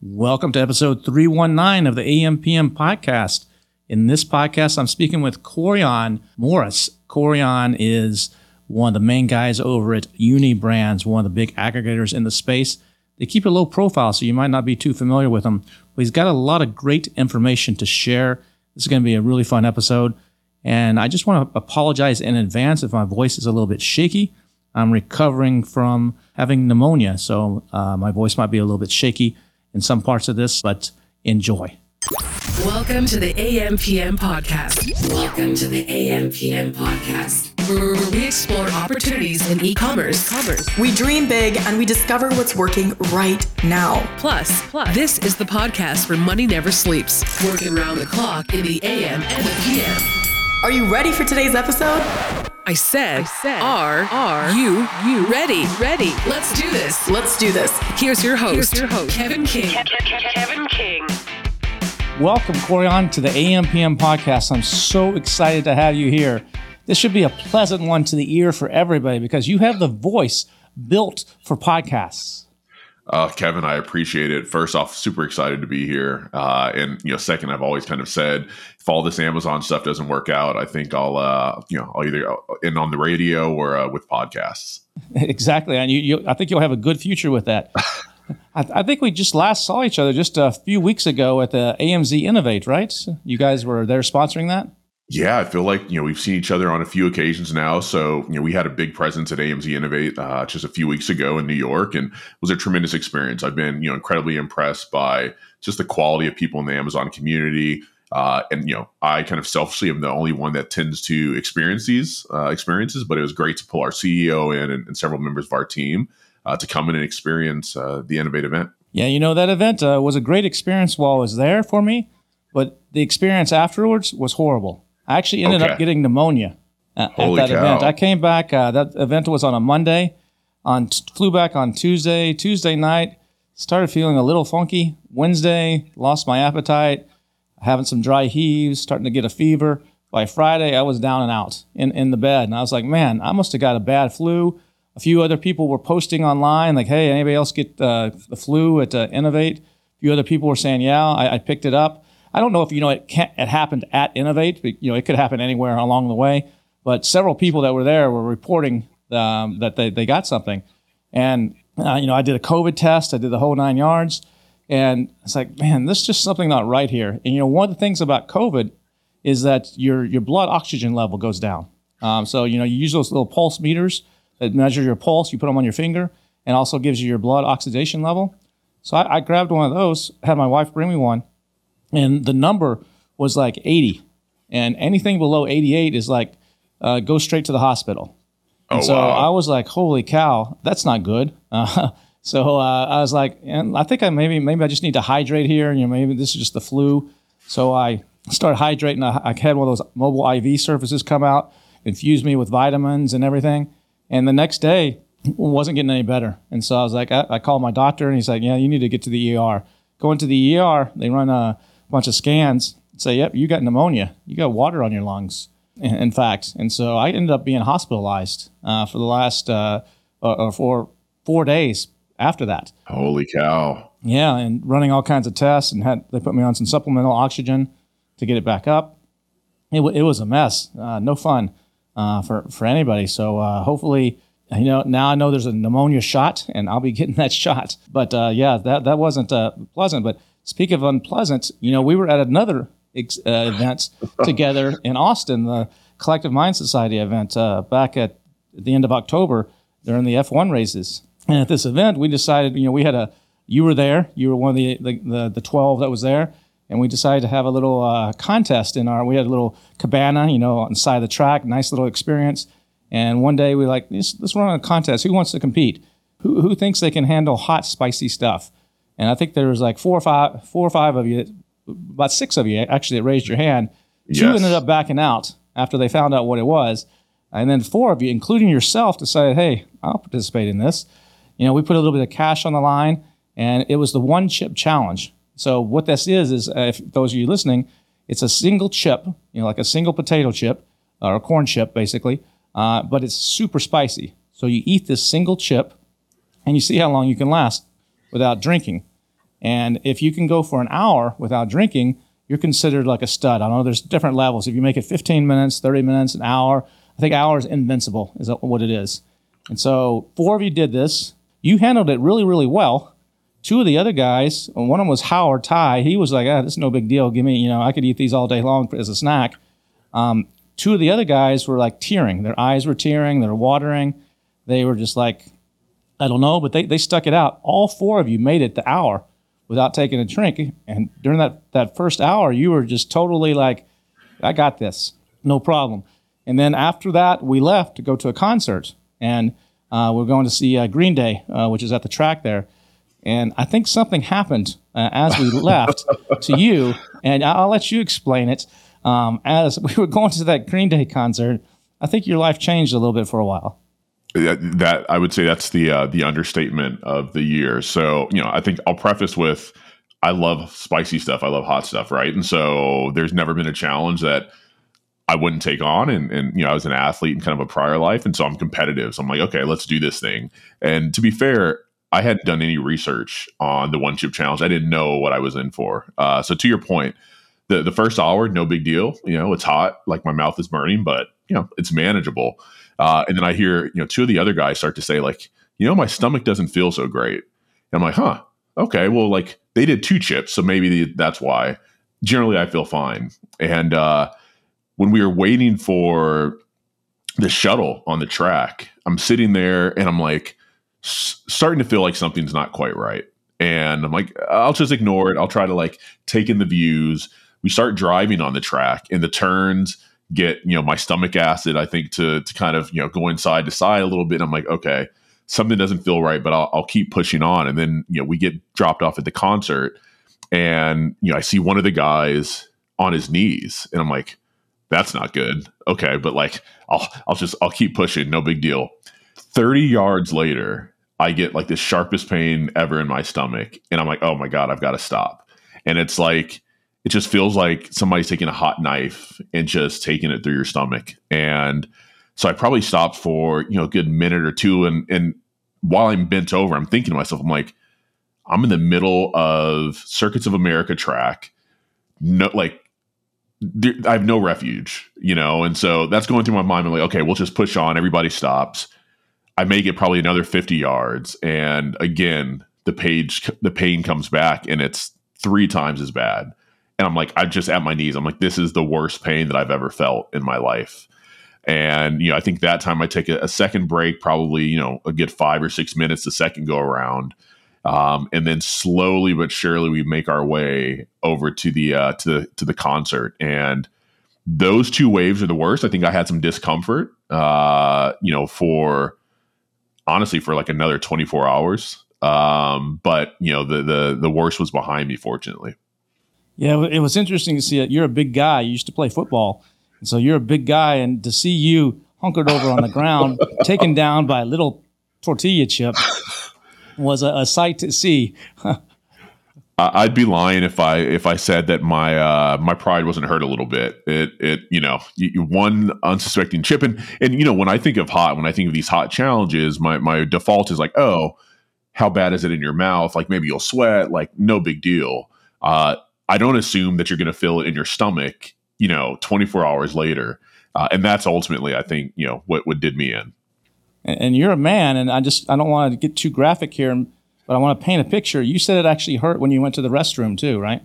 Welcome to episode 319 of the AMPM podcast. In this podcast, I'm speaking with Corian Morris. Corian is one of the main guys over at Unybrands, one of the big aggregators in the space. They keep a low profile, so you might not be too familiar with them, but he's got a lot of great information to share. This is going to be a really fun episode. And I just want to apologize in advance if my voice is a little bit shaky. I'm recovering from having pneumonia, so uh, my voice might be a little bit shaky in some parts of this, but enjoy. Welcome to the AMPM podcast. Welcome to the AMPM podcast, we explore opportunities in e-commerce. We dream big and we discover what's working right now. Plus, plus, this is the podcast where money never sleeps, working around the clock in the AM and the PM. Are you ready for today's episode? I said, I said, are, are you, you ready? Ready? Let's do this. Let's do this. Here's your host, Here's your host. Kevin King. Kevin King. Welcome, Corian, to the AMPM podcast. I'm so excited to have you here. This should be a pleasant one to the ear for everybody because you have the voice built for podcasts. Uh, Kevin, I appreciate it. First off, super excited to be here. Uh, and you know, second, I've always kind of said if all this Amazon stuff doesn't work out, I think I'll uh, you know I'll either in on the radio or uh, with podcasts. Exactly, and you, you, I think you'll have a good future with that. I, I, think we just last saw each other just a few weeks ago at the AMZ Innovate, right? You guys were there sponsoring that. Yeah, I feel like you know we've seen each other on a few occasions now. So you know we had a big presence at AMZ Innovate uh, just a few weeks ago in New York, and it was a tremendous experience. I've been you know incredibly impressed by just the quality of people in the Amazon community. Uh, and you know, I kind of selfishly am the only one that tends to experience these uh, experiences. But it was great to pull our CEO in and, and several members of our team uh, to come in and experience uh, the Innovate event. Yeah, you know that event uh, was a great experience while I was there for me, but the experience afterwards was horrible. I actually ended Okay. up getting pneumonia uh, at that cow. event. I came back. Uh, that event was on a Monday. On flew back on Tuesday. Tuesday night, started feeling a little funky. Wednesday, lost my appetite, having some dry heaves, starting to get a fever. By Friday, I was down and out in, in the bed, and I was like, man, I must have got a bad flu. A few other people were posting online, like, hey, anybody else get uh, the flu at uh, Innovate? A few other people were saying, yeah, I, I picked it up. I don't know if you know it can't, it happened at Innovate, but you know it could happen anywhere along the way. But several people that were there were reporting um, that they, they got something, and uh, you know I did a COVID test, I did the whole nine yards, and it's like, man, this is just something not right here. And you know one of the things about COVID is that your your blood oxygen level goes down. Um, so you know you use those little pulse meters that measure your pulse. You put them on your finger, and also gives you your blood oxidation level. So I, I grabbed one of those, had my wife bring me one, and the number was like 80 and anything below 88 is like uh, go straight to the hospital. And Oh, so wow. i was like holy cow that's not good. Uh, so uh, i was like and i think i maybe maybe i just need to hydrate here. You know maybe this is just the flu. So i started hydrating. I, I had one of those mobile iv surfaces come out infuse me with vitamins and everything. And the next day wasn't getting any better. And so i was like i, I called my doctor and he's like yeah you need to get to the er go into the er they run a bunch of scans say yep you got pneumonia you got water on your lungs in, fact and so i ended up being hospitalized uh, for the last uh, uh, uh, for four days after that Holy cow! yeah, and running all kinds of tests, and had they put me on some supplemental oxygen to get it back up. It, wa- it was a mess, uh, no fun uh, for for anybody. So uh, hopefully, you know, now I know there's a pneumonia shot, and I'll be getting that shot. But uh, yeah, that that wasn't uh, pleasant. But speak of unpleasant, you know, we were at another ex- uh, event together in Austin, the Collective Mind Society event uh, back at, the end of October during the F1 races. And at this event, we decided, you know, we had a, you were there, you were one of the, the, the, the 12 that was there. And we decided to have a little uh, contest in our, we had a little cabana, you know, on the side of the track, nice little experience. And one day we like, let's, let's run a contest. Who wants to compete? Who, who thinks they can handle hot, spicy stuff? And I think there was like four or five, four or five of you, about six of you actually that raised your hand. Two Yes. ended up backing out after they found out what it was. And then four of you, including yourself, decided, hey, I'll participate in this. You know, we put a little bit of cash on the line, and it was the one chip challenge. So what this is is, uh, if those of you listening, it's a single chip, you know, like a single potato chip or a corn chip, basically, uh, but it's super spicy. So you eat this single chip, and you see how long you can last without drinking. And if you can go for an hour without drinking, you're considered like a stud. I know there's different levels. If you make it 15 minutes, 30 minutes, an hour, I think hour is invincible, is what it is. And so four of you did this. You handled it really, really well. Two of the other guys, one of them was Howard Thai. He was like, ah, this is no big deal. Give me, you know, I could eat these all day long as a snack. Um, two of the other guys were like tearing. Their eyes were tearing. They're watering. They were just like, I don't know, but they, they stuck it out. All four of you made it the hour without taking a drink. And during that, that first hour, you were just totally like, I got this, no problem. And then after that, we left to go to a concert. And uh, we're going to see uh, Green Day, uh, which is at the track there. And I think something happened uh, as we left to you. And I'll let you explain it. Um, as we were going to that Green Day concert, I think your life changed a little bit for a while that I would say that's the uh, the understatement of the year. So you know, I think I'll preface with I love spicy stuff. I love hot stuff, right? And so there's never been a challenge that I wouldn't take on. And and you know, I was an athlete in kind of a prior life, and so I'm competitive. So I'm like, okay, let's do this thing. And to be fair, I hadn't done any research on the one chip challenge. I didn't know what I was in for. Uh, so to your point, the the first hour, no big deal. You know, it's hot, like my mouth is burning, but you know, it's manageable. Uh, and then I hear, you know, two of the other guys start to say, like, you know, my stomach doesn't feel so great. And I'm like, huh, okay, well, like they did two chips, so maybe the, that's why. Generally, I feel fine. And uh, when we were waiting for the shuttle on the track, I'm sitting there and I'm like, s- starting to feel like something's not quite right. And I'm like, I'll just ignore it. I'll try to like take in the views. We start driving on the track and the turns get you know my stomach acid i think to to kind of you know go inside to side a little bit. I'm like okay something doesn't feel right but I'll, I'll keep pushing on. And then you know we get dropped off at the concert and you know i see one of the guys on his knees and i'm like that's not good. Okay but like i'll i'll just i'll keep pushing. No big deal. 30 yards later i get like the sharpest pain ever in my stomach and i'm like oh my god i've got to stop. And it's like it just feels like somebody's taking a hot knife and just taking it through your stomach. And so I probably stopped for, you know, a good minute or two. And, and while I'm bent over, I'm thinking to myself, I'm like, I'm in the middle of Circuits of America track. No, like, there, I have no refuge, you know? And so that's going through my mind. I'm like, okay, we'll just push on. Everybody stops. I make it probably another 50 yards. And again, the page, the pain comes back and it's three times as bad and I'm like, I'm just at my knees. I'm like, this is the worst pain that I've ever felt in my life. And you know, I think that time I take a, a second break, probably you know a good five or six minutes, the second go around, um, and then slowly but surely we make our way over to the uh, to to the concert. And those two waves are the worst. I think I had some discomfort, uh, you know, for honestly for like another 24 hours. Um, but you know, the the the worst was behind me, fortunately. Yeah, it was interesting to see that you're a big guy. You used to play football, and so you're a big guy, and to see you hunkered over on the ground, taken down by a little tortilla chip, was a, a sight to see. I'd be lying if I if I said that my uh, my pride wasn't hurt a little bit. It it you know one unsuspecting chip and and you know when I think of hot when I think of these hot challenges my my default is like oh how bad is it in your mouth like maybe you'll sweat like no big deal. Uh, I don't assume that you're going to feel it in your stomach, you know, 24 hours later. Uh, and that's ultimately, I think, you know, what, what did me in. And you're a man, and I just I don't want to get too graphic here, but I want to paint a picture. You said it actually hurt when you went to the restroom too, right?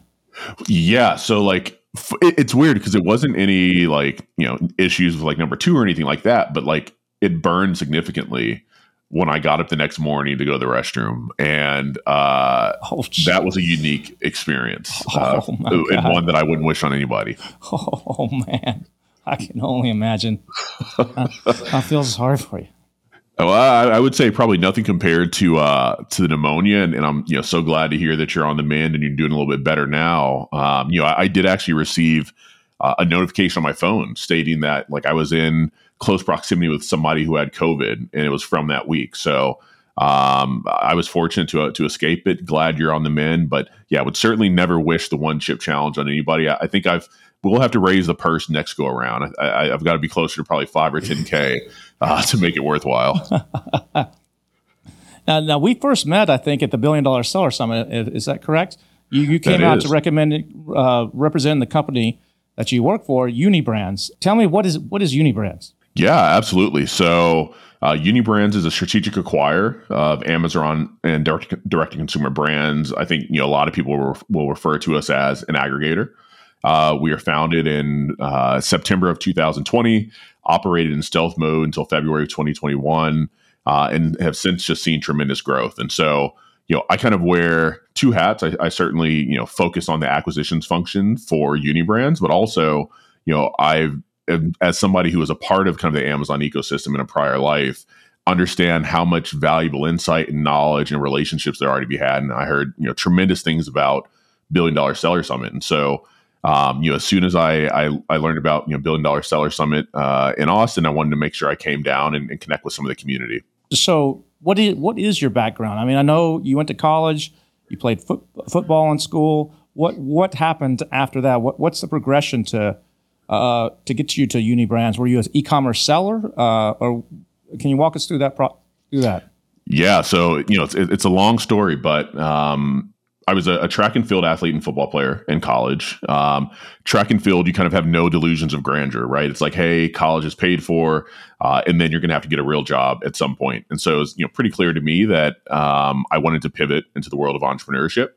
Yeah. So like, it's weird because it wasn't any like you know issues with like number two or anything like that, but like it burned significantly when I got up the next morning to go to the restroom, and uh, oh, that was a unique experience, uh, oh, and one that I wouldn't wish on anybody. Oh man, I can only imagine. I, I, feel sorry for you. Well, I, I, would say probably nothing compared to uh, to the pneumonia, and, and, I'm you know so glad to hear that you're on the mend and you're doing a little bit better now. Um, you know, I, I, did actually receive uh, a notification on my phone stating that like I was in close proximity with somebody who had COVID, and it was from that week. So um, I was fortunate to uh, to escape it. Glad you're on the mend, but yeah, I would certainly never wish the one chip challenge on anybody. I, I think I've we'll have to raise the purse next go around. I, have got to be closer to probably five or ten k uh, to make it worthwhile. Now, now we first met, I think, at the Billion Dollar Seller Summit. Is, is that correct? You, you came That out is. to recommend uh, represent the company that you work for, Unybrands. Tell me what is what is Unybrands? Yeah, absolutely. So, uh, Unybrands is a strategic acquirer of Amazon and direct direct to consumer brands. I think you know a lot of people will, will refer to us as an aggregator. Uh, we are founded in uh, September of 2020, operated in stealth mode until February of 2021, uh, and have since just seen tremendous growth. And so, you know, I kind of wear two hats. I, I certainly, you know, focus on the acquisitions function for Unybrands, but also, you know, I've as somebody who was a part of kind of the Amazon ecosystem in a prior life, understand how much valuable insight and knowledge and relationships there are to be had. And I heard, you know, tremendous things about Billion Dollar Seller Summit. And so, um, you know, as soon as I, I I learned about you know Billion Dollar Seller Summit uh, in Austin, I wanted to make sure I came down and, and connect with some of the community. So, what is what is your background? I mean, I know you went to college, you played foot, football in school. What what happened after that? What what's the progression to uh, to get you to Unybrands? Were you an e-commerce seller, uh, or can you walk us through that? Pro- through that. Yeah, so you know it's it's a long story, but um, I was a, a track and field athlete and football player in college. Um, track and field, you kind of have no delusions of grandeur, right? It's like, hey, college is paid for, uh, and then you're going to have to get a real job at some point. And so it's you know pretty clear to me that um, I wanted to pivot into the world of entrepreneurship.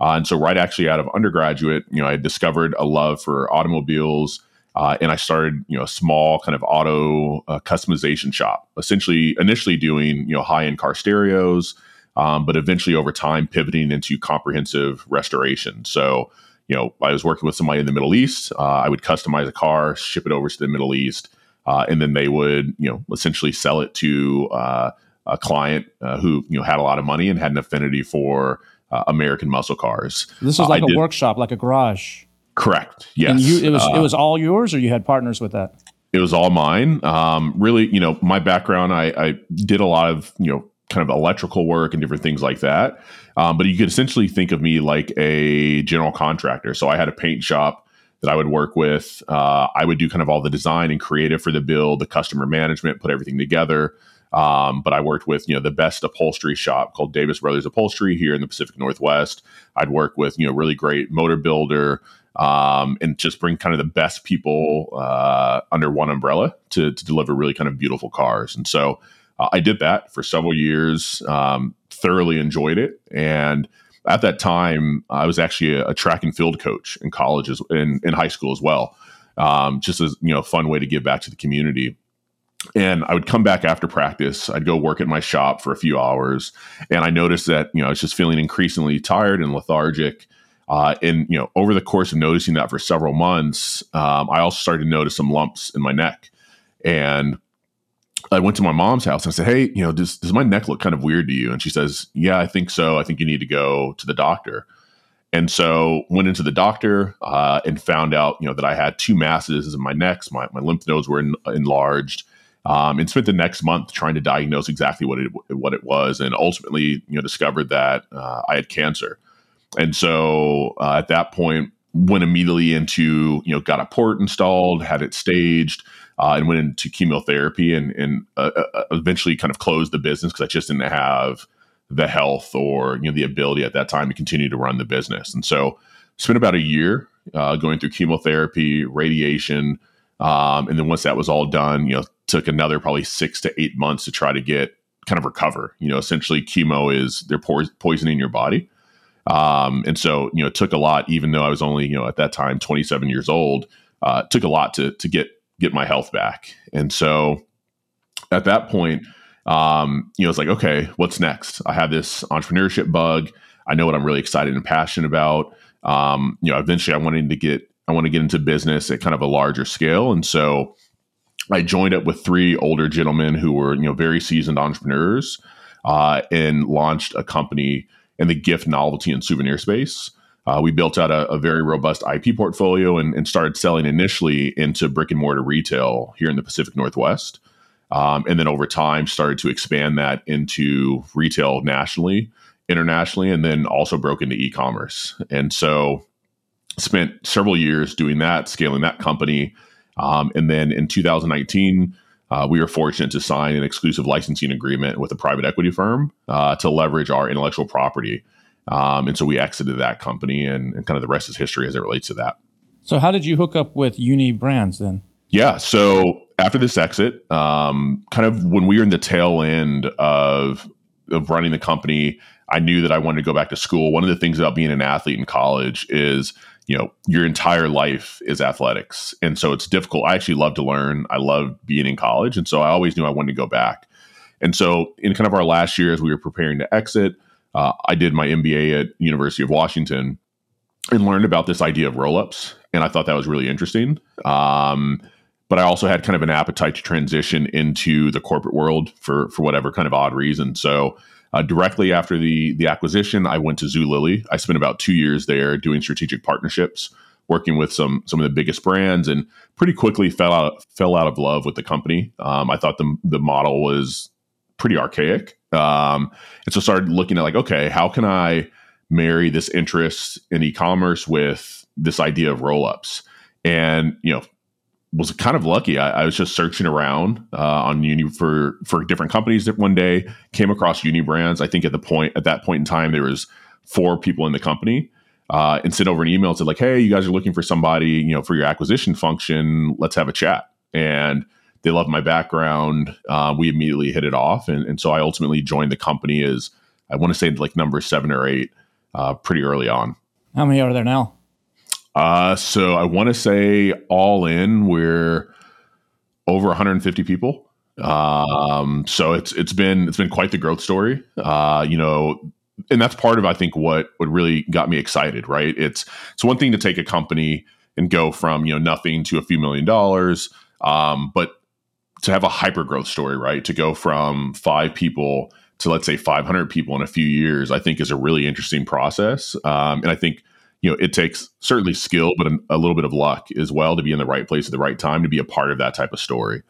Uh, and so right actually out of undergraduate, you know, I discovered a love for automobiles. Uh, and I started, you know, a small kind of auto uh, customization shop, essentially initially doing, you know, high end car stereos, um, but eventually over time pivoting into comprehensive restoration. So, you know, I was working with somebody in the Middle East. Uh, I would customize a car, ship it over to the Middle East, uh, and then they would, you know, essentially sell it to uh, a client uh, who, you know, had a lot of money and had an affinity for uh, American muscle cars. This Uh, was like a did- workshop, like a garage, Correct. Yes. and you it was Uh, it was all yours, or you had partners with that. it was all mine. Um, really, you know, my background, I, I did a lot of, you know, kind of electrical work and different things like that. Um, but you could essentially think of me like a general contractor. So I had a paint shop that I would work with. Uh, I would do kind of all the design and creative for the build, the customer management, put everything together. Um, but I worked with you know the best upholstery shop called Davis Brothers Upholstery here in the Pacific Northwest. I'd work with you know really great motor builder um, and just bring kind of the best people uh, under one umbrella to, to deliver really kind of beautiful cars. And so I did that for several years, um, thoroughly enjoyed it. And at that time, I was actually a, a track and field coach in college, as, in, in high school as well. Um, just as you know, a fun way to give back to the community. And I would come back after practice. I'd go work at my shop for a few hours, and I noticed that you know I was just feeling increasingly tired and lethargic. Uh, and you know, over the course of noticing that for several months, um, I also started to notice some lumps in my neck. And I went to my mom's house and I said, "Hey, you know, does does my neck look kind of weird to you?" And she says, "Yeah, I think so. I think you need to go to the doctor." And so went into the doctor uh, and found out, you know, that I had two masses in my necks. My, my lymph nodes were en- enlarged, um, and spent the next month trying to diagnose exactly what it what it was, and ultimately, you know, discovered that uh, I had cancer. And so uh, at that point, went immediately into you know got a port installed, had it staged, uh, and went into chemotherapy, and and uh, uh, eventually kind of closed the business because I just didn't have the health or you know the ability at that time to continue to run the business. And so spent about a year uh, going through chemotherapy, radiation, um, and then once that was all done, you know, took another probably six to eight months to try to get kind of recover. You know, essentially chemo is they're po- poisoning your body. Um, and so, you know, it took a lot, even though I was only, you know, at that time, 27 years old, uh, took a lot to, to get, get my health back. And so at that point, um, you know, it's like, okay, what's next? I have this entrepreneurship bug. I know what I'm really excited and passionate about. Um, you know, eventually I wanted to get, I want to get into business at kind of a larger scale. And so I joined up with three older gentlemen who were, you know, very seasoned entrepreneurs, uh, and launched a company in the gift, novelty, and souvenir space. Uh, we built out a, a, very robust IP portfolio and, and, started selling initially into brick and mortar retail here in the Pacific Northwest. Um, and then over time, started to expand that into retail nationally, internationally, and then also broke into e commerce. And so, spent several years doing that, scaling that company. Um, and then in 2019, uh, we were fortunate to sign an exclusive licensing agreement with a private equity firm uh, to leverage our intellectual property. Um, and so we exited that company, and, and, kind of the rest is history as it relates to that. So, how did you hook up with Unybrands then? Yeah. So, after this exit, um, kind of when we were in the tail end of, of running the company, I knew that I wanted to go back to school. One of the things about being an athlete in college is you know your entire life is athletics and so it's difficult i actually love to learn i love being in college and so i always knew i wanted to go back and so in kind of our last year as we were preparing to exit uh, i did my mba at university of washington and learned about this idea of roll-ups and i thought that was really interesting um, but i also had kind of an appetite to transition into the corporate world for for whatever kind of odd reason so uh, directly after the the acquisition, I went to Zulily. I spent about two years there doing strategic partnerships, working with some some of the biggest brands, and pretty quickly fell out fell out of love with the company. Um, I thought the the model was pretty archaic, um, and so started looking at like, okay, how can I marry this interest in e-commerce with this idea of roll ups? And you know, was kind of lucky. I, I was just searching around uh, on Uni for for different companies. That one day came across Unybrands. I think at the point at that point in time there was four people in the company, uh, and sent over an email and said like, "Hey, you guys are looking for somebody, you know, for your acquisition function. Let's have a chat." And they loved my background. Uh, we immediately hit it off, and, and so I ultimately joined the company as I want to say like number seven or eight, uh, pretty early on. How many are there now? Uh, so I want to say all in, we're over 150 people. Um, so it's it's been it's been quite the growth story. Uh, you know, and that's part of I think what what really got me excited. Right? It's it's one thing to take a company and go from you know nothing to a few million dollars, um, but to have a hyper growth story, right? To go from five people to let's say 500 people in a few years, I think is a really interesting process. Um, and I think you know, it takes certainly skill, but a, a, little bit of luck as well to be in the right place at the right time to be a part of that type of story.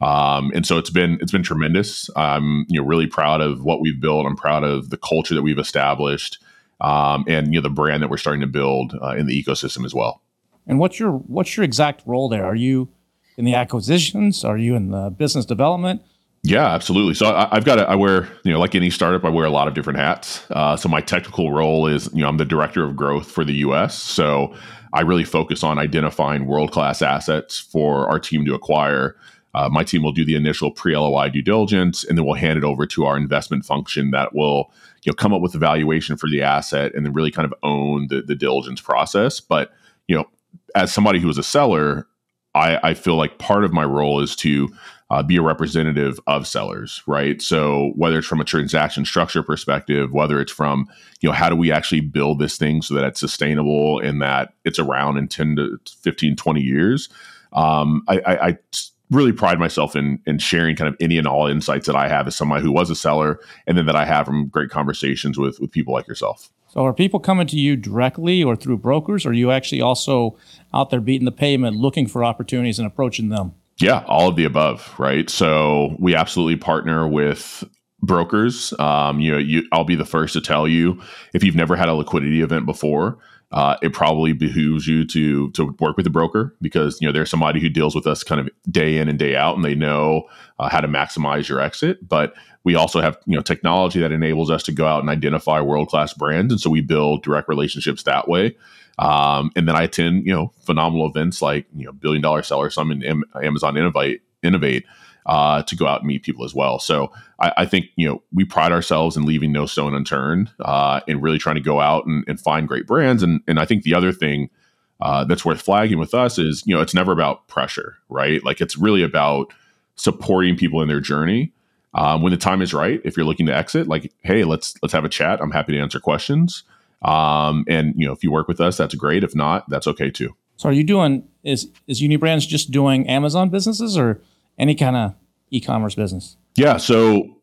Um, and so it's been it's been tremendous. I'm you know really proud of what we've built. I'm proud of the culture that we've established, um, and you know the brand that we're starting to build uh, in the ecosystem as well. And what's your what's your exact role there? Are you in the acquisitions? Are you in the business development? Yeah, absolutely. So I, have got a, I wear, you know, like any startup, I wear a lot of different hats. Uh, so my technical role is, you know, I'm the director of growth for the U.S. So I really focus on identifying world class assets for our team to acquire. Uh, my team will do the initial pre LOI due diligence, and then we'll hand it over to our investment function that will, you know, come up with the valuation for the asset, and then really kind of own the, the diligence process. But you know, as somebody who is a seller, I, I feel like part of my role is to uh, be a representative of sellers, right? So whether it's from a transaction structure perspective, whether it's from, you know, how do we actually build this thing so that it's sustainable and that it's around in 10 to 15, 20 years, um, I, I, I really pride myself in in sharing kind of any and all insights that I have as somebody who was a seller and then that I have from great conversations with with people like yourself. So are people coming to you directly or through brokers or are you actually also out there beating the pavement looking for opportunities and approaching them? Yeah, all of the above, right? So we absolutely partner with brokers. Um, you know, you, I'll be the first to tell you if you've never had a liquidity event before, uh, it probably behooves you to to work with a broker because you know there's somebody who deals with us kind of day in and day out, and they know uh, how to maximize your exit. But we also have you know technology that enables us to go out and identify world class brands, and so we build direct relationships that way. Um, and then I attend, you know, phenomenal events like, you know, Billion Dollar Seller Summit Amazon Innovate, Innovate uh, to go out and meet people as well. So I, I, think, you know, we pride ourselves in leaving no stone unturned uh, and really trying to go out and, and, find great brands. And, and I think the other thing uh, that's worth flagging with us is, you know, it's never about pressure, right? Like it's really about supporting people in their journey. Um, when the time is right, if you're looking to exit, like, hey, let's let's have a chat. I'm happy to answer questions. Um, and you know, if you work with us, that's great. If not, that's okay too. So are you doing is is Unybrands just doing Amazon businesses or any kind of e-commerce business? Yeah. So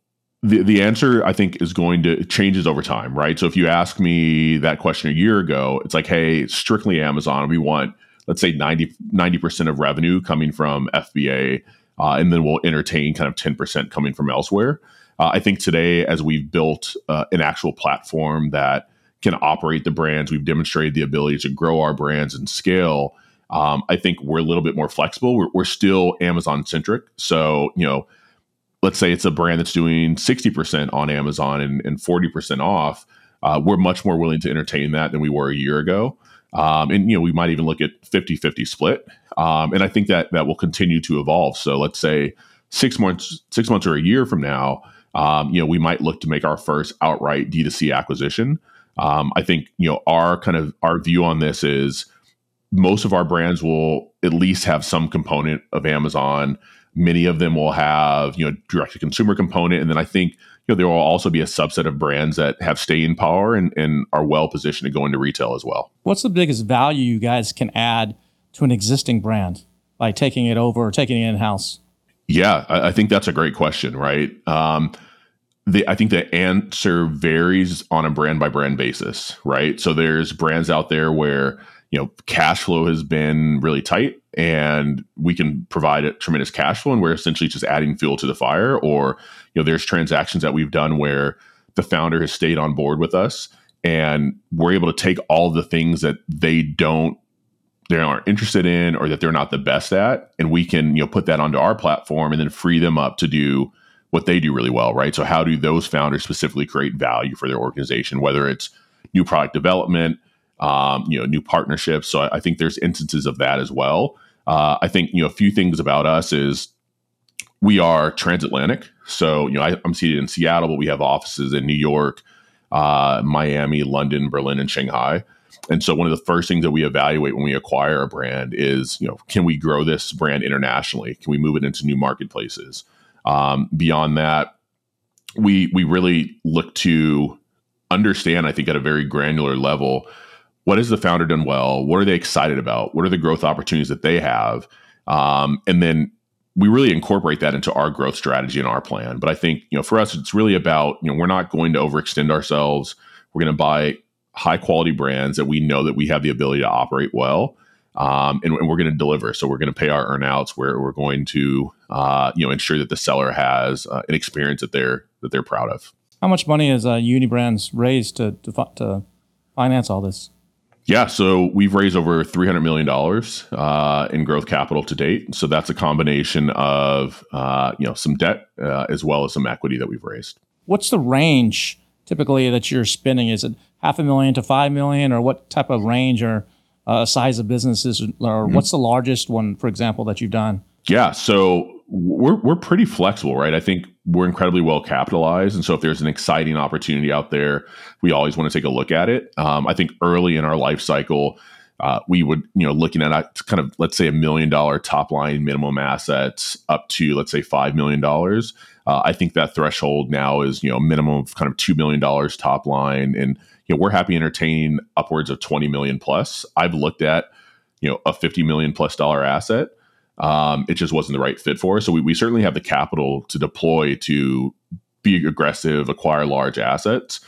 the the answer I think is going to changes over time, right? So if you ask me that question a year ago, it's like, hey, strictly Amazon. We want let's say 90 percent of revenue coming from FBA, uh, and then we'll entertain kind of ten percent coming from elsewhere. Uh, I think today, as we've built uh, an actual platform that can operate the brands. We've demonstrated the ability to grow our brands and scale. Um, I think we're a little bit more flexible. We're, we're still Amazon centric. So, you know, let's say it's a brand that's doing 60% on Amazon and, and 40% off. Uh, we're much more willing to entertain that than we were a year ago. Um, and, you know, we might even look at 50 50 split. Um, and I think that that will continue to evolve. So let's say six months, six months or a year from now, um, you know, we might look to make our first outright D2C acquisition. Um, I think, you know, our kind of our view on this is most of our brands will at least have some component of Amazon. Many of them will have, you know, direct to consumer component. And then I think, you know, there will also be a subset of brands that have staying power and, and are well positioned to go into retail as well. What's the biggest value you guys can add to an existing brand by taking it over or taking it in house? Yeah, I, I, think that's a great question, right? Um, the, I think the answer varies on a brand by brand basis, right? So there's brands out there where you know cash flow has been really tight and we can provide a tremendous cash flow and we're essentially just adding fuel to the fire or you know there's transactions that we've done where the founder has stayed on board with us and we're able to take all the things that they don't they aren't interested in or that they're not the best at and we can you know put that onto our platform and then free them up to do what they do really well right? So how do those founders specifically create value for their organization whether it's new product development um, you know new partnerships so I, I, think there's instances of that as well uh, i think you know a few things about us is we are transatlantic so you know I, i'm seated in seattle but we have offices in new york uh, miami london berlin and shanghai and so one of the first things that we evaluate when we acquire a brand is, you know, can we grow this brand internationally? Can we move it into new marketplaces? Um, beyond that, we we really look to understand, I think, at a very granular level, what has the founder done well? What are they excited about? What are the growth opportunities that they have? Um, and then we really incorporate that into our growth strategy and our plan. But I think, you know, for us, it's really about, you know, we're not going to overextend ourselves. We're going to buy high quality brands that we know that we have the ability to operate well. Um, and, and, we're going to deliver. So we're going to pay our earnouts. Where we're going to, uh, you know, ensure that the seller has uh, an experience that they're that they're proud of. How much money has uh, Unybrands raised to, to, to finance all this? Yeah, so we've raised over three hundred million dollars uh, in growth capital to date. So that's a combination of uh, you know some debt uh, as well as some equity that we've raised. What's the range typically that you're spending? Is it half a million to five million, or what type of range or uh, size of businesses, or mm-hmm. what's the largest one, for example, that you've done? Yeah, so we're we're pretty flexible, right? I think we're incredibly well capitalized, and so if there's an exciting opportunity out there, we always want to take a look at it. Um, I think early in our life cycle. Uh, we would, you know, looking at kind of, let's say, a million dollar top line minimum assets up to, let's say, $5 million. Uh, I think that threshold now is, you know, minimum of kind of $2 million top line. And, you know, we're happy entertaining upwards of 20 million plus. I've looked at, you know, a 50 million plus dollar asset. Um, it just wasn't the right fit for us. So we, we certainly have the capital to deploy to be aggressive, acquire large assets.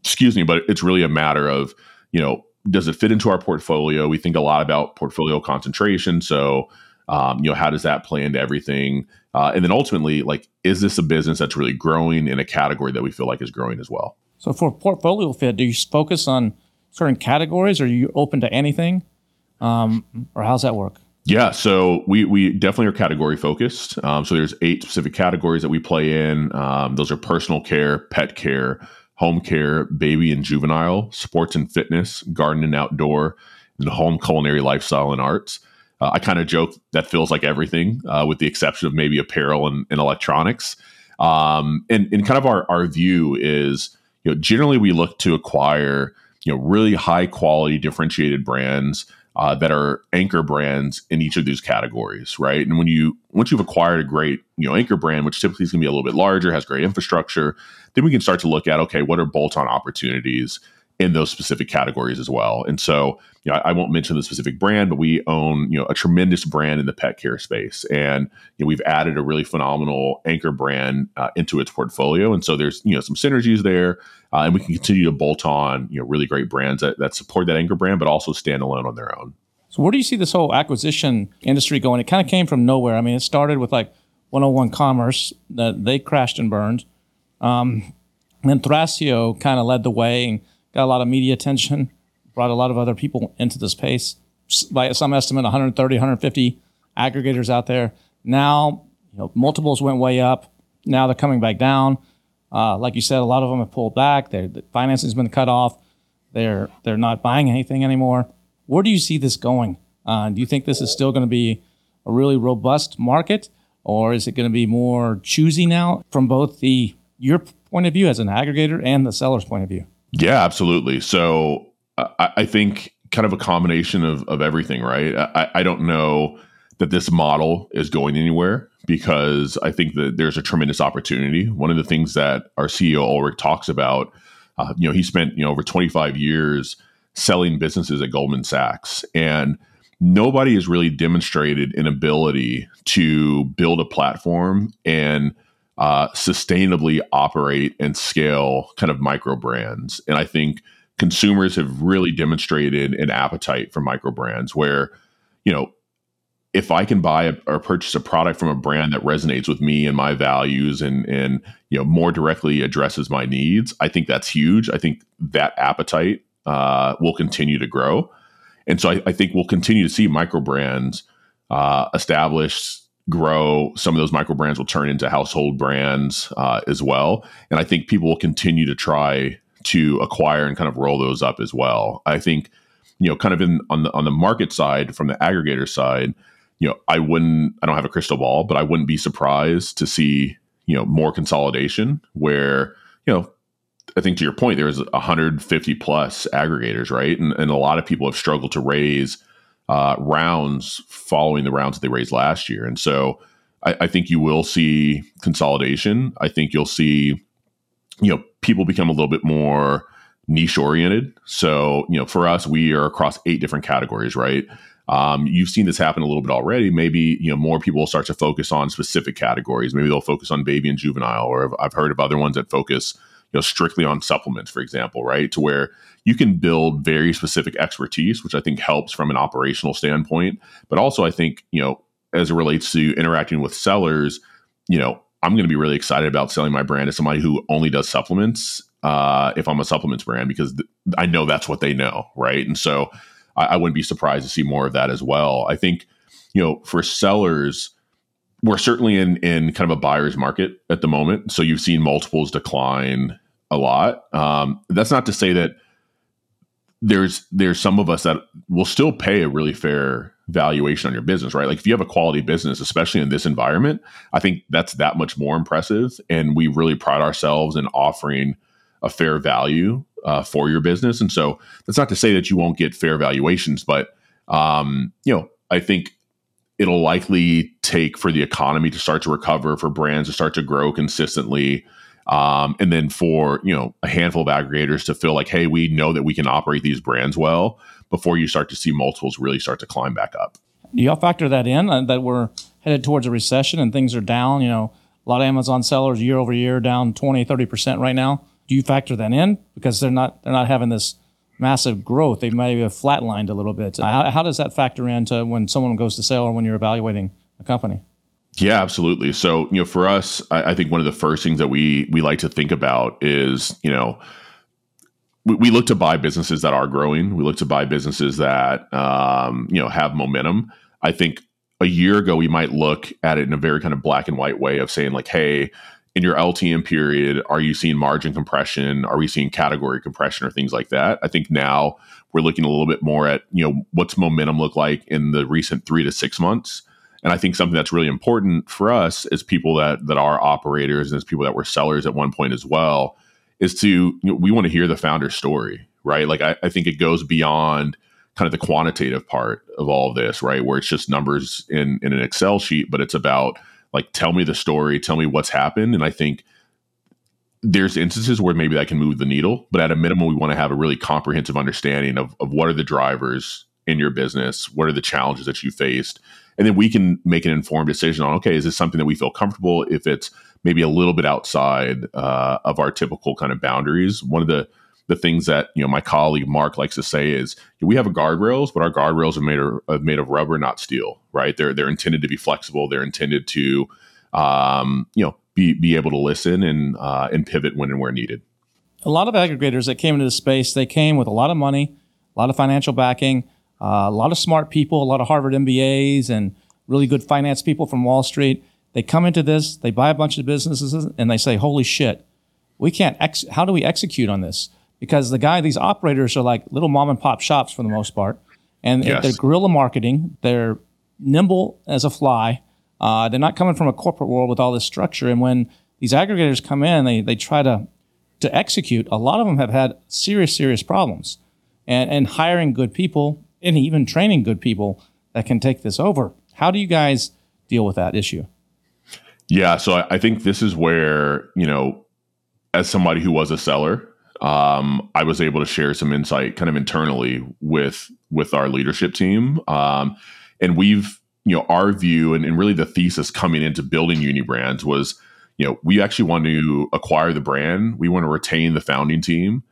Excuse me, but it's really a matter of, you know, does it fit into our portfolio? We think a lot about portfolio concentration. So, um, you know, how does that play into everything? Uh, and then ultimately, like, is this a business that's really growing in a category that we feel like is growing as well? So for portfolio fit, do you focus on certain categories or are you open to anything? Um, or how's that work? Yeah, so we we definitely are category focused. Um, so there's eight specific categories that we play in. Um, those are personal care, pet care, home care, baby and juvenile, sports and fitness, garden and outdoor, and home culinary lifestyle and arts. Uh, I kind of joke that feels like everything, uh, with the exception of maybe apparel and, and electronics. Um, and, and kind of our, our view is you know, generally we look to acquire, you know, really high quality differentiated brands uh, that are anchor brands in each of these categories, right? And when you once you've acquired a great, you know, anchor brand, which typically is going to be a little bit larger, has great infrastructure, then we can start to look at okay, what are bolt-on opportunities in those specific categories as well. And so, you know, I, I, won't mention the specific brand, but we own, you know, a tremendous brand in the pet care space, and you know, we've added a really phenomenal anchor brand uh, into its portfolio. And so, there's you know some synergies there, uh, and we can continue to bolt on you know really great brands that, that support that anchor brand, but also stand alone on their own. So, where do you see this whole acquisition industry going? It kind of came from nowhere. I mean, it started with like 101 Commerce that they crashed and burned. Um, then Thrasio kind of led the way and got a lot of media attention, brought a lot of other people into the space. by some estimate 130, 150 aggregators out there. Now, you know, multiples went way up. Now they're coming back down. Uh, like you said, a lot of them have pulled back. Their the financing has been cut off. They're they're not buying anything anymore. Where do you see this going? Uh, do you think this is still going to be a really robust market, or is it going to be more choosy now from both the your point of view as an aggregator and the seller's point of view? Yeah, absolutely. So I, I think kind of a combination of, of everything, right? I, I don't know that this model is going anywhere because I think that there's a tremendous opportunity. One of the things that our CEO Ulrich talks about, uh, you know, he spent you know over 25 years selling businesses at Goldman Sachs, and nobody has really demonstrated an ability to build a platform and uh, sustainably operate and scale kind of micro brands. And I think consumers have really demonstrated an appetite for micro brands where, you know, if I can buy a, or purchase a product from a brand that resonates with me and my values and and you know more directly addresses my needs, I think that's huge. I think that appetite uh, will continue to grow, and so I, I think we'll continue to see micro brands uh, established grow. Some of those micro brands will turn into household brands uh, as well, and I think people will continue to try to acquire and kind of roll those up as well. I think, you know, kind of in on the on the market side from the aggregator side, you know, I wouldn't I don't have a crystal ball, but I wouldn't be surprised to see, you know, more consolidation where, you know, I think to your point, there's 150 plus aggregators, right? And, and a lot of people have struggled to raise uh, rounds following the rounds that they raised last year. And so I, I think you will see consolidation. I think you'll see you know people become a little bit more niche oriented so you know for us we are across eight different categories right um, you've seen this happen a little bit already maybe you know more people will start to focus on specific categories maybe they'll focus on baby and juvenile or i've heard of other ones that focus you know strictly on supplements for example right to where you can build very specific expertise which i think helps from an operational standpoint but also i think you know as it relates to interacting with sellers you know I'm going to be really excited about selling my brand to somebody who only does supplements. Uh, if I'm a supplements brand, because th- I know that's what they know, right? And so I, I wouldn't be surprised to see more of that as well. I think, you know, for sellers, we're certainly in in kind of a buyer's market at the moment. So you've seen multiples decline a lot. Um, that's not to say that there's there's some of us that will still pay a really fair valuation on your business, right? Like if you have a quality business, especially in this environment, I think that's that much more impressive. And we really pride ourselves in offering a fair value uh, for your business. And so that's not to say that you won't get fair valuations, but um, you know, I think it'll likely take for the economy to start to recover, for brands to start to grow consistently. Um, and then for you know a handful of aggregators to feel like, hey, we know that we can operate these brands well before you start to see multiples really start to climb back up. Do y'all factor that in uh, that we're headed towards a recession and things are down? You know, a lot of Amazon sellers year over year down 20, 30% right now. Do you factor that in because they're not they're not having this massive growth? They may have flatlined a little bit. How, how does that factor into when someone goes to sell or when you're evaluating a company? Yeah, absolutely. So, you know, for us, I, I, think one of the first things that we we like to think about is, you know, we, we look to buy businesses that are growing. We look to buy businesses that um, you know have momentum. I think a year ago we might look at it in a very kind of black and white way of saying like, hey, in your LTM period, are you seeing margin compression? Are we seeing category compression or things like that? I think now we're looking a little bit more at you know what's momentum look like in the recent three to six months. And I think something that's really important for us as people that that are operators and as people that were sellers at one point as well is to you know, we want to hear the founder story, right? Like I, I think it goes beyond kind of the quantitative part of all of this, right? Where it's just numbers in in an Excel sheet, but it's about like tell me the story, tell me what's happened. And I think there's instances where maybe that can move the needle, but at a minimum, we want to have a really comprehensive understanding of, of what are the drivers in your business, what are the challenges that you faced, and then we can make an informed decision on okay, is this something that we feel comfortable if it's maybe a little bit outside uh, of our typical kind of boundaries. One of the the things that you know my colleague Mark likes to say is we have guardrails, but our guardrails are made of, are made of rubber, not steel. Right? They're they're intended to be flexible. They're intended to um, you know be be able to listen and uh, and pivot when and where needed. A lot of aggregators that came into the space, they came with a lot of money, a lot of financial backing, Uh, a lot of smart people, a lot of Harvard MBAs, and really good finance people from Wall Street. They come into this, they buy a bunch of businesses, and they say, "Holy shit, we can't. Ex- how do we execute on this?" Because the guy, these operators are like little mom and pop shops for the most part, and Yes. they're guerrilla marketing. They're nimble as a fly. Uh, they're not coming from a corporate world with all this structure. And when these aggregators come in, they they try to to execute. A lot of them have had serious serious problems, and and hiring good people and even training good people that can take this over. How do you guys deal with that issue? Yeah, so I, I think this is where you know, as somebody who was a seller, um, I was able to share some insight, kind of internally with with our leadership team, um, and we've you know our view and, and really the thesis coming into building Unybrands was you know we actually want to acquire the brand, we want to retain the founding team,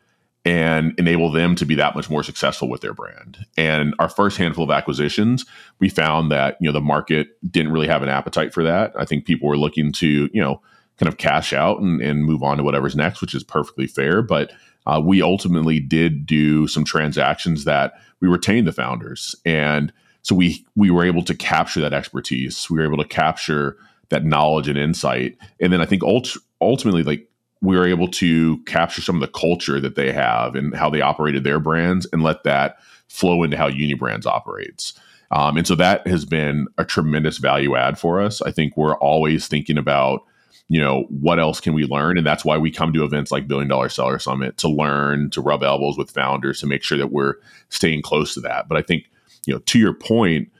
and enable them to be that much more successful with their brand. And our first handful of acquisitions, we found that you know the market didn't really have an appetite for that. I think people were looking to you know kind of cash out and, and move on to whatever's next, which is perfectly fair. But uh, we ultimately did do some transactions that we retained the founders, and so we we were able to capture that expertise. We were able to capture that knowledge and insight, and then I think ult- ultimately like we were able to capture some of the culture that they have and how they operated their brands and let that flow into how Unybrands operates. Um, and so that has been a tremendous value add for us. I think we're always thinking about, you know, what else can we learn? And that's why we come to events like Billion Dollar Seller Summit to learn, to rub elbows with founders, to make sure that we're staying close to that. But I think, you know, to your point,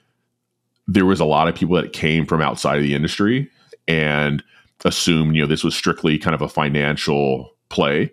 there was a lot of people that came from outside of the industry and assumed you know this was strictly kind of a financial play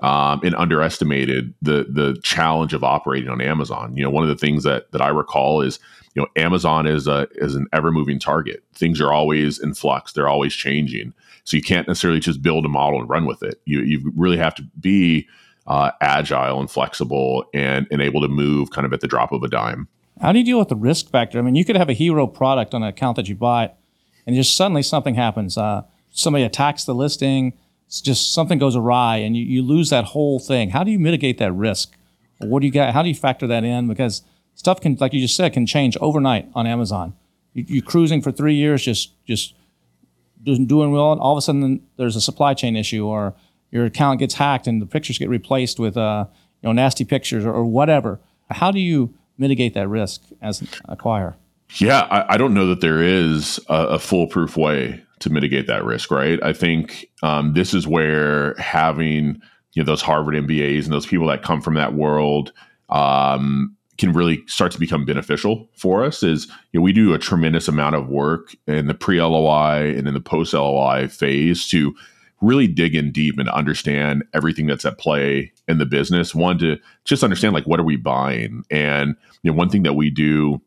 um, and underestimated the the challenge of operating on Amazon. You know, one of the things that that I recall is you know Amazon is a is an ever moving target. Things are always in flux. They're always changing. So you can't necessarily just build a model and run with it. You you really have to be uh, agile and flexible and and able to move kind of at the drop of a dime. How do you deal with the risk factor? I mean, you could have a hero product on an account that you bought, and just suddenly something happens. Uh, somebody attacks the listing, it's just something goes awry, and you, you lose that whole thing. How do you mitigate that risk? What do you got? How do you factor that in? Because stuff can, like you just said, can change overnight on Amazon. You, you're cruising for three years, just just doing well, and all of a sudden there's a supply chain issue, or your account gets hacked and the pictures get replaced with uh, you know nasty pictures or, or whatever. How do you mitigate that risk as an acquirer? Yeah, I, I don't know that there is a, a foolproof way to mitigate that risk, right? I think um, this is where having you know those Harvard MBAs and those people that come from that world um, can really start to become beneficial for us. Is you know we do a tremendous amount of work in the pre LOI and in the post LOI phase to really dig in deep and understand everything that's at play in the business. One to just understand like what are we buying, and you know one thing that we do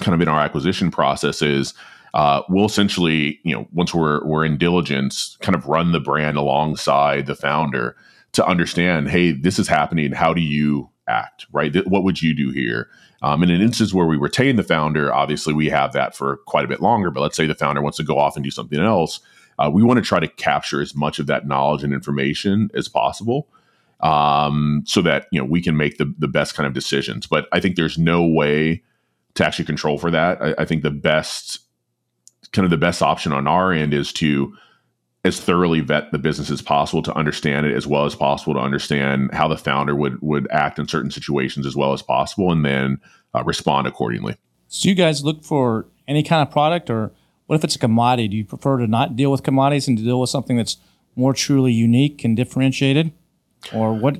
kind of in our acquisition process is uh, we'll essentially, you know, once we're we're in diligence, kind of run the brand alongside the founder to understand, hey, this is happening. How do you act? Right? Th- What would you do here? Um, in an instance where we retain the founder, obviously we have that for quite a bit longer. But let's say the founder wants to go off and do something else. Uh, we want to try to capture as much of that knowledge and information as possible um, so that you know we can make the the best kind of decisions. But I think there's no way to actually control for that. I, I think the best kind of the best option on our end is to as thoroughly vet the business as possible to understand it as well as possible to understand how the founder would would act in certain situations as well as possible and then uh, respond accordingly So you guys look for any kind of product, or what if it's a commodity? Do you prefer to not deal with commodities and to deal with something that's more truly unique and differentiated, or what?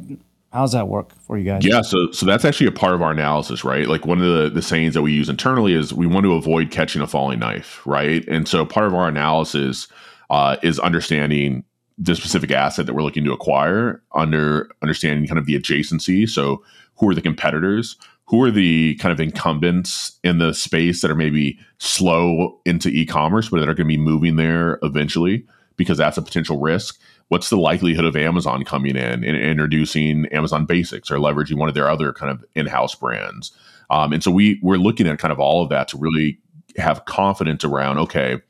How does that work for you guys? yeah so so that's actually a part of our analysis right like one of the the sayings that we use internally is we want to avoid catching a falling knife right and so part of our analysis uh, is understanding the specific asset that we're looking to acquire under understanding kind of the adjacency. So who are the competitors? Who are the kind of incumbents in the space that are maybe slow into e-commerce but that are going to be moving there eventually because that's a potential risk? What's the likelihood of amazon coming in and introducing amazon basics or leveraging one of their other kind of in-house brands? Um, and so we we're looking at kind of all of that to really have confidence around okay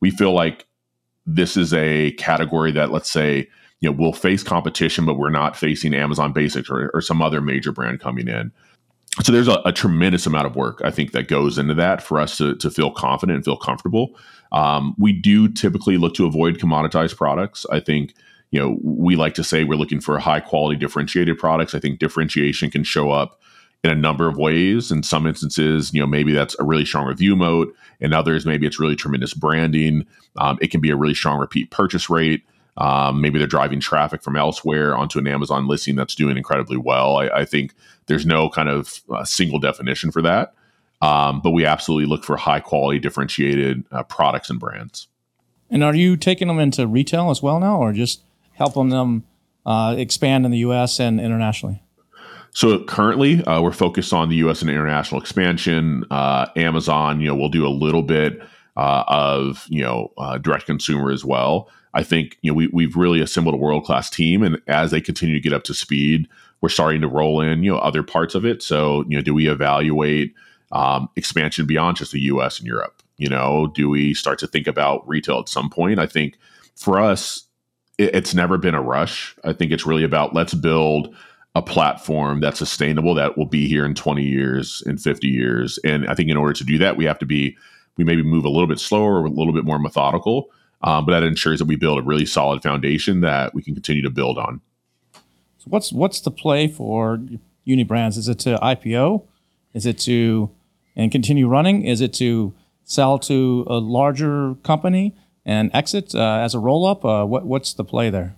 we feel like this is a category that let's say you know we'll face competition but we're not facing amazon basics or, or some other major brand coming in so there's a, a, tremendous amount of work I think that goes into that for us to, to feel confident and feel comfortable. Um, we do typically look to avoid commoditized products. I think you know we like to say we're looking for high quality differentiated products. I think differentiation can show up in a number of ways. In some instances, you know maybe that's a really strong review mode. In others, maybe it's really tremendous branding. Um, it can be a really strong repeat purchase rate. Um, maybe they're driving traffic from elsewhere onto an Amazon listing that's doing incredibly well. I, I think there's no kind of uh, single definition for that, um, but we absolutely look for high quality, differentiated uh, products and brands. And are you taking them into retail as well now, or just helping them uh, expand in the U.S. and internationally? So currently, uh, we're focused on the U.S. and international expansion. Uh, Amazon, you know, we'll do a little bit uh, of you know direct consumer as well. I think you know we we've really assembled a world class team, and as they continue to get up to speed, we're starting to roll in you know other parts of it. So you know, do we evaluate um, expansion beyond just the U.S. and Europe? You know, do we start to think about retail at some point? I think for us, it, it's never been a rush. I think it's really about let's build a platform that's sustainable that will be here in 20 years in 50 years and i think in order to do that we have to be we maybe move a little bit slower or a little bit more methodical um, but that ensures that we build a really solid foundation that we can continue to build on. So what's what's the play for Unybrands? Is it to IPO? Is it to and continue running? Is it to sell to a larger company and exit uh, as a roll up? Uh, what what's the play there?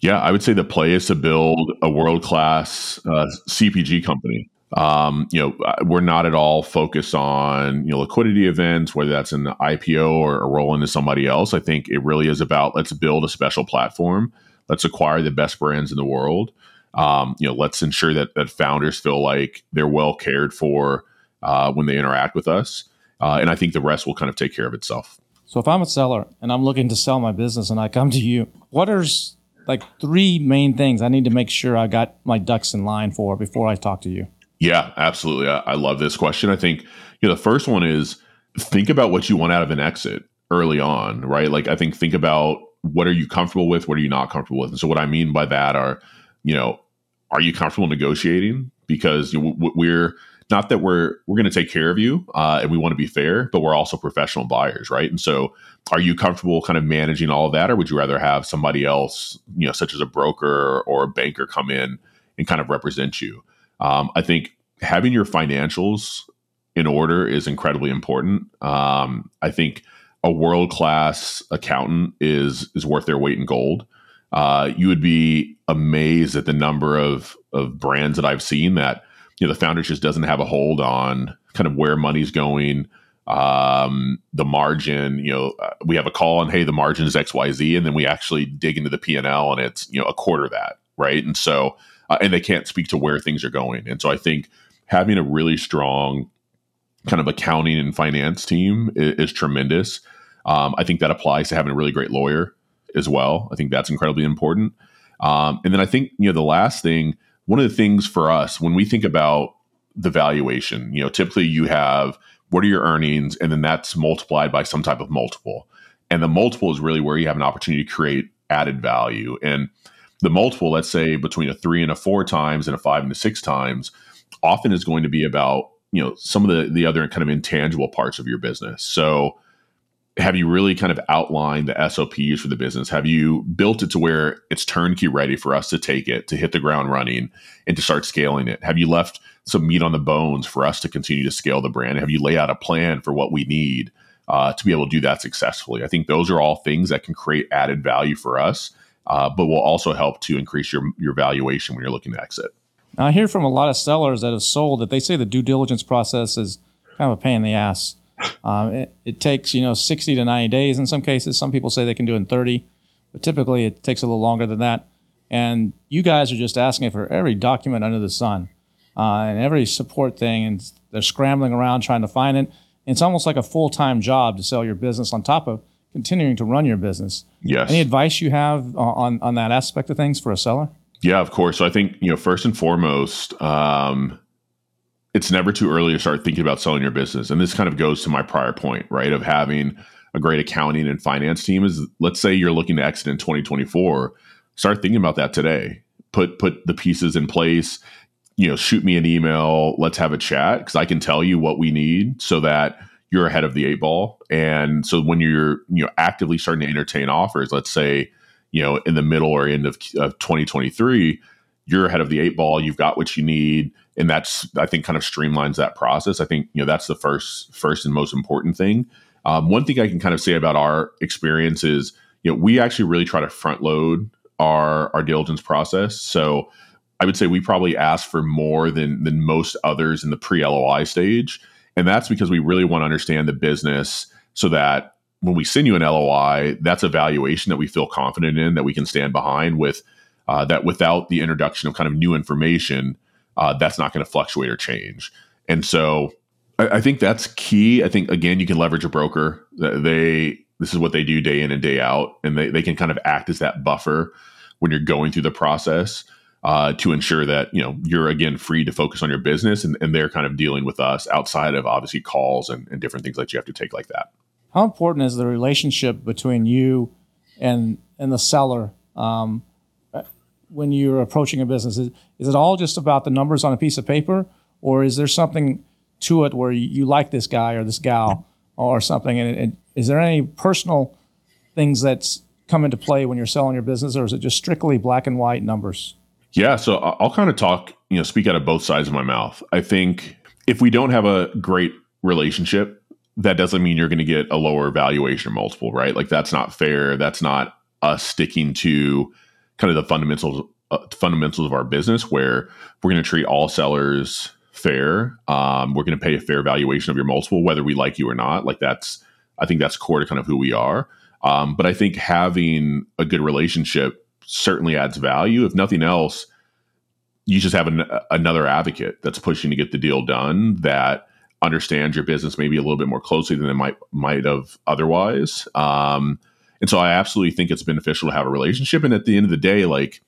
Yeah, I would say the play is to build a world class uh, CPG company um, you know, uh, we're not at all focused on you know liquidity events, whether that's an IPO or a roll into somebody else. I think it really is about let's build a special platform, let's acquire the best brands in the world. Um, you know, let's ensure that that founders feel like they're well cared for uh, when they interact with us, uh, and I think the rest will kind of take care of itself. So if I'm a seller and I'm looking to sell my business and I come to you, what are like three main things I need to make sure I got my ducks in line for before I talk to you? Yeah, absolutely. I, I love this question. I think you know the first one is think about what you want out of an exit early on, right? Like I think think about what are you comfortable with, what are you not comfortable with, and so what I mean by that are, you know, are you comfortable negotiating? Because we're not that we're we're going to take care of you uh, and we want to be fair, but we're also professional buyers, right? And so, are you comfortable kind of managing all of that, or would you rather have somebody else, you know, such as a broker or a banker, come in and kind of represent you? Um, I think having your financials in order is incredibly important. Um, I think a world class accountant is is worth their weight in gold. Uh, you would be amazed at the number of of brands that I've seen that you know the founder just doesn't have a hold on kind of where money's going, um, the margin. You know, uh, we have a call and hey, the margin is X Y Z, and then we actually dig into the P and L and it's you know a quarter that right, and so uh, and they can't speak to where things are going. And so I think having a really strong kind of accounting and finance team is, is tremendous. Um, I think that applies to having a really great lawyer as well. I think that's incredibly important. Um, and then I think you know the last thing, one of the things for us when we think about the valuation, you know, typically you have what are your earnings, and then that's multiplied by some type of multiple, and the multiple is really where you have an opportunity to create added value. And the multiple, let's say between a three and a four times and a five and a six times, often is going to be about you know some of the the other kind of intangible parts of your business. So have you really kind of outlined the SOPs for the business? Have you built it to where it's turnkey ready for us to take it, to hit the ground running, and to start scaling it? Have you left some meat on the bones for us to continue to scale the brand? Have you laid out a plan for what we need uh, to be able to do that successfully? I think those are all things that can create added value for us uh, but will also help to increase your your valuation when you're looking to exit. I hear from a lot of sellers that have sold that they say the due diligence process is kind of a pain in the ass. Um, it, it, takes you know 60 to 90 days in some cases. Some people say they can do it in 30, but typically it takes a little longer than that. And you guys are just asking for every document under the sun uh, and every support thing, and they're scrambling around trying to find it. It's almost like a full time job to sell your business on top of continuing to run your business. Yes. Any advice you have on on that aspect of things for a seller? Yeah, of course. So I think you know first and foremost, um, it's never too early to start thinking about selling your business, and this kind of goes to my prior point, right, of having a great accounting and finance team. Is let's say you're looking to exit in 2024, start thinking about that today. Put put the pieces in place. you know, shoot me an email. Let's have a chat because I can tell you what we need so that you're ahead of the eight ball. And so when you're you know actively starting to entertain offers, let's say you know in the middle or end of, of 2023, you're ahead of the eight ball. You've got what you need, and that's I think kind of streamlines that process. I think you know that's the first first and most important thing. Um, one thing I can kind of say about our experience is you know we actually really try to front load our our diligence process. So I would say we probably ask for more than than most others in the pre LOI stage, and that's because we really want to understand the business so that when we send you an LOI, that's a valuation that we feel confident in that we can stand behind with. Uh, that without the introduction of kind of new information, uh, that's not going to fluctuate or change. And so I, I think that's key. I think again, you can leverage a broker. They this is what they do day in and day out, and they, they can kind of act as that buffer when you're going through the process uh, to ensure that you know you're again free to focus on your business and, and they're kind of dealing with us outside of obviously calls and, and different things that you have to take like that how important is the relationship between you and and the seller um, when you're approaching a business is, is it all just about the numbers on a piece of paper or is there something to it where you, you like this guy or this gal or something and, and is there any personal things that's come into play when you're selling your business or is it just strictly black and white numbers yeah, so I'll kind of talk, you know, speak out of both sides of my mouth. I think if we don't have a great relationship, that doesn't mean you're going to get a lower valuation multiple, right? Like that's not fair. That's not us sticking to kind of the fundamentals uh, fundamentals of our business where we're going to treat all sellers fair. Um, we're going to pay a fair valuation of your multiple, whether we like you or not. Like that's, I think that's core to kind of who we are. Um, but I think having a good relationship certainly adds value. If nothing else, you just have an, another advocate that's pushing to get the deal done that understands your business maybe a little bit more closely than they might might have otherwise. Um, and so I absolutely think it's beneficial to have a relationship. And at the end of the day, like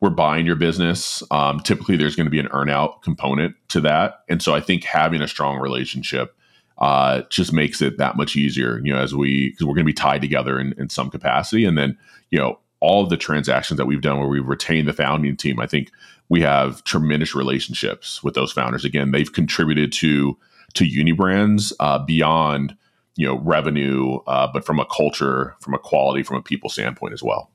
we're buying your business. Um, typically, there's going to be an earnout component to that, and so I think having a strong relationship uh, just makes it that much easier. You know, as we because we're going to be tied together in, in some capacity, and then you know all of the transactions that we've done where we've retained the founding team, I think we have tremendous relationships with those founders. Again, they've contributed to to Unybrands uh, beyond you know revenue, uh, but from a culture, from a quality, from a people standpoint as well.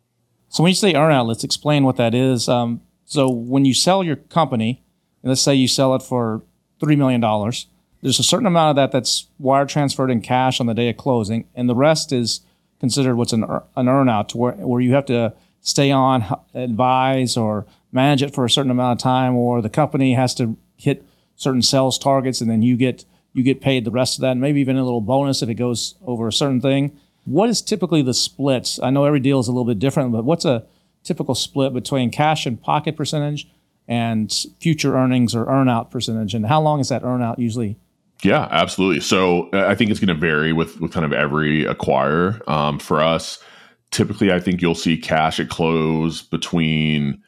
So when you say earnout, let's explain what that is. Um, so when you sell your company, let's say you sell it for three million dollars, there's a certain amount of that that's wire transferred in cash on the day of closing, and the rest is considered what's an, an earnout where, where you have to stay on, advise, or manage it for a certain amount of time, or the company has to hit certain sales targets, and then you get you get paid the rest of that, and maybe even a little bonus if it goes over a certain thing. What is typically the splits? I know every deal is a little bit different, but what's a typical split between cash and pocket percentage and future earnings or earnout percentage, and how long is that earnout usually yeah, absolutely. So uh, I think it's going to vary with with kind of every acquirer. Um, for us, typically, I think you'll see cash at close between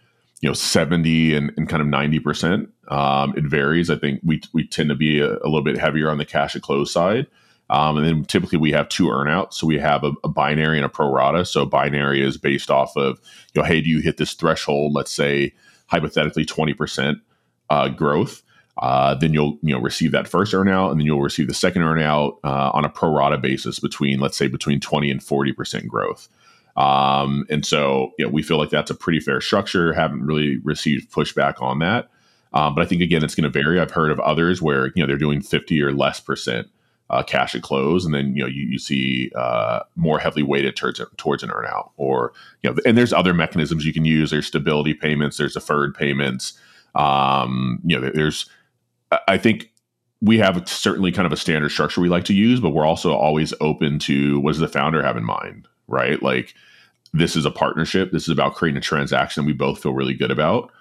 you know 70 and, and kind of 90 percent. Um, it varies. I think we we tend to be a, a, little bit heavier on the cash at close side. Um, and then typically we have two earnouts. So we have a, a, binary and a pro rata. So binary is based off of, you know, hey, do you hit this threshold? Let's say hypothetically 20% uh, growth uh, then you'll you know receive that first earnout, and then you'll receive the second earnout uh, on a pro rata basis between let's say between twenty and forty percent growth. Um, and so you know, we feel like that's a pretty fair structure. Haven't really received pushback on that, um, but I think again it's going to vary. I've heard of others where you know they're doing fifty or less percent uh, cash at close, and then you know you, you see uh, more heavily weighted towards towards an earnout, or you know, and there's other mechanisms you can use. There's stability payments, there's deferred payments. Um, you know, there's I think we have certainly kind of a standard structure we like to use, but we're also always open to what does the founder have in mind, right? Like this is a partnership. This is about creating a transaction we both feel really good about.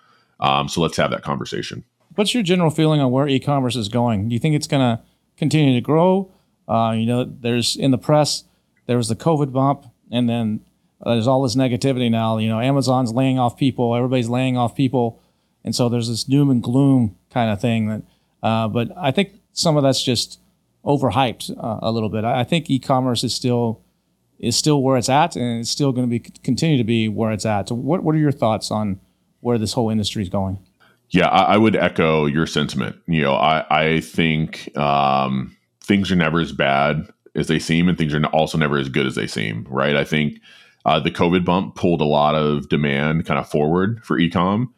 Um, so let's have that conversation. What's your general feeling on where e-commerce is going? Do you think it's going to continue to grow? Uh, you know, there's in the press, there was the COVID bump, and then uh, there's all this negativity now. You know, Amazon's laying off people, everybody's laying off people, and so there's this doom and gloom kind of thing that uh, but I think some of that's just overhyped uh, a little bit. I, I, think e-commerce is still is still where it's at, and it's still going to be continue to be where it's at. So, what what are your thoughts on where this whole industry is going? Yeah, I, I would echo your sentiment. You know, I, I think um, things are never as bad as they seem, and things are also never as good as they seem, right? I think uh, the COVID bump pulled a lot of demand kind of forward for ecom.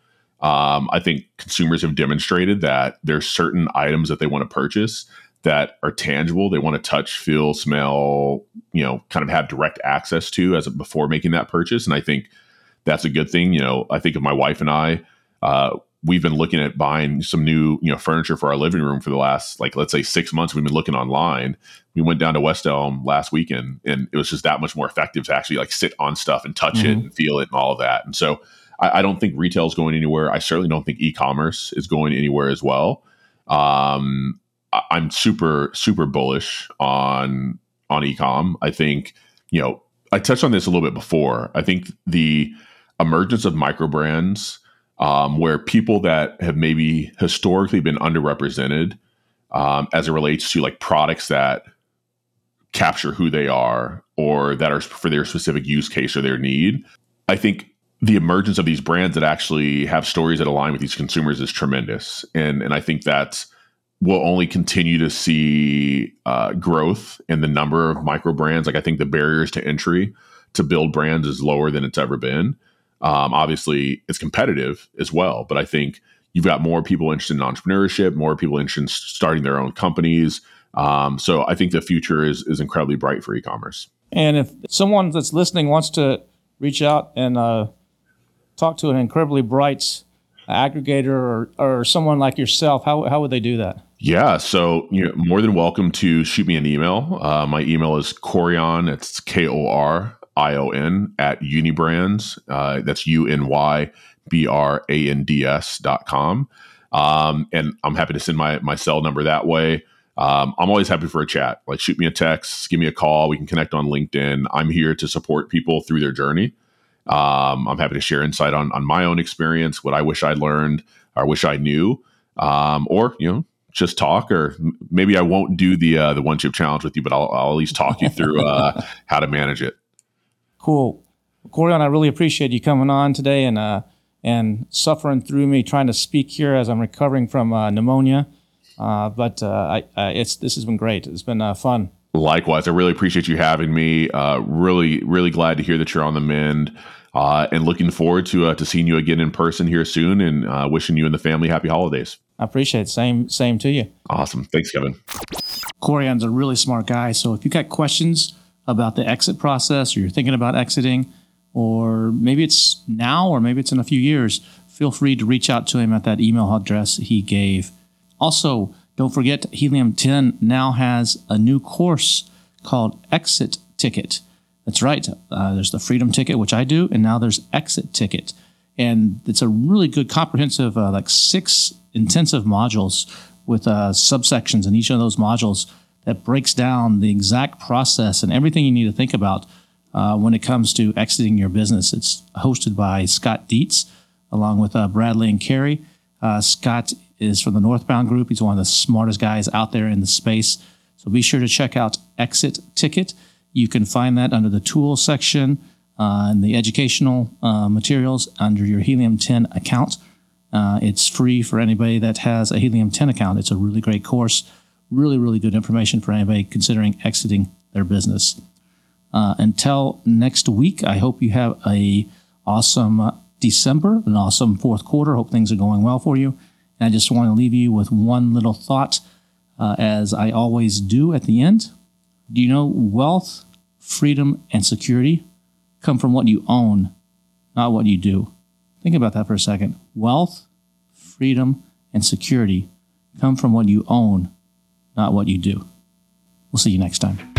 Um, I think consumers have demonstrated that there's certain items that they want to purchase that are tangible. They want to touch, feel, smell, you know, kind of have direct access to as before making that purchase. And I think that's a good thing. You know, I think of my wife and I, uh, we've been looking at buying some new, you know, furniture for our living room for the last, like, let's say six months. We've been looking online. We went down to West Elm last weekend, and it was just that much more effective to actually like sit on stuff and touch mm-hmm. it and feel it and all of that. And so, I, I don't think retail is going anywhere. I certainly don't think e-commerce is going anywhere as well. Um, I'm super super bullish on on ecom. I think you know I touched on this a little bit before. I think the emergence of micro brands, um, where people that have maybe historically been underrepresented um, as it relates to like products that capture who they are or that are for their specific use case or their need. I think the emergence of these brands that actually have stories that align with these consumers is tremendous, and and I think that we'll only continue to see uh, growth in the number of micro brands. Like I think the barriers to entry to build brands is lower than it's ever been. Um, obviously, it's competitive as well, but I think you've got more people interested in entrepreneurship, more people interested in starting their own companies. Um, so I think the future is is incredibly bright for e-commerce. And if someone that's listening wants to reach out and uh, talk to an incredibly bright aggregator or, or someone like yourself, how, how would they do that? Yeah, so you're more than welcome to shoot me an email. Uh, my email is Korion, it's K O R I O N, at Unybrands. Uh, that's U N Y B R A N D S dot com. Um, and I'm happy to send my, my cell number that way. Um, I'm always happy for a chat. Like, shoot me a text, give me a call. We can connect on LinkedIn. I'm here to support people through their journey. Um, I'm happy to share insight on on my own experience, what I wish I learned or wish I knew, um, or you know, just talk. Or maybe I won't do the uh, the one chip challenge with you, but I'll, I'll at least talk you through uh, how to manage it. Cool, Korion. I really appreciate you coming on today and uh, and suffering through me trying to speak here as I'm recovering from uh, pneumonia. Uh, but uh, I, it's this has been great. It's been fun. Likewise, I really appreciate you having me. Uh, really, really glad to hear that you're on the mend, uh, and looking forward to uh, to seeing you again in person here soon. And uh, wishing you and the family happy holidays. I appreciate it. Same, same to you. Awesome. Thanks, Kevin. Korion's a really smart guy. So if you got questions about the exit process, or you're thinking about exiting, or maybe it's now, or maybe it's in a few years, feel free to reach out to him at that email address he gave. Also don't forget, Helium 10 now has a new course called Exit Ticket. That's right. Uh, there's the Freedom Ticket, which I do, and now there's Exit Ticket. And it's a really good, comprehensive, uh, like six intensive modules with uh, subsections in each of those modules that breaks down the exact process and everything you need to think about uh, when it comes to exiting your business. It's hosted by Scott Dietz along with uh, Bradley and Carrie. Uh, Scott is from the Northbound Group. He's one of the smartest guys out there in the space. So be sure to check out Exit Ticket. You can find that under the tools section uh, and the educational uh, materials under your Helium 10 account. Uh, it's free for anybody that has a Helium 10 account. It's a really great course, really, really good information for anybody considering exiting their business. Uh, until next week, I hope you have a awesome December, an awesome fourth quarter. Hope things are going well for you. And I just want to leave you with one little thought, uh, as I always do at the end. Do you know wealth, freedom, and security come from what you own, not what you do? Think about that for a second. Wealth, freedom, and security come from what you own, not what you do. We'll see you next time.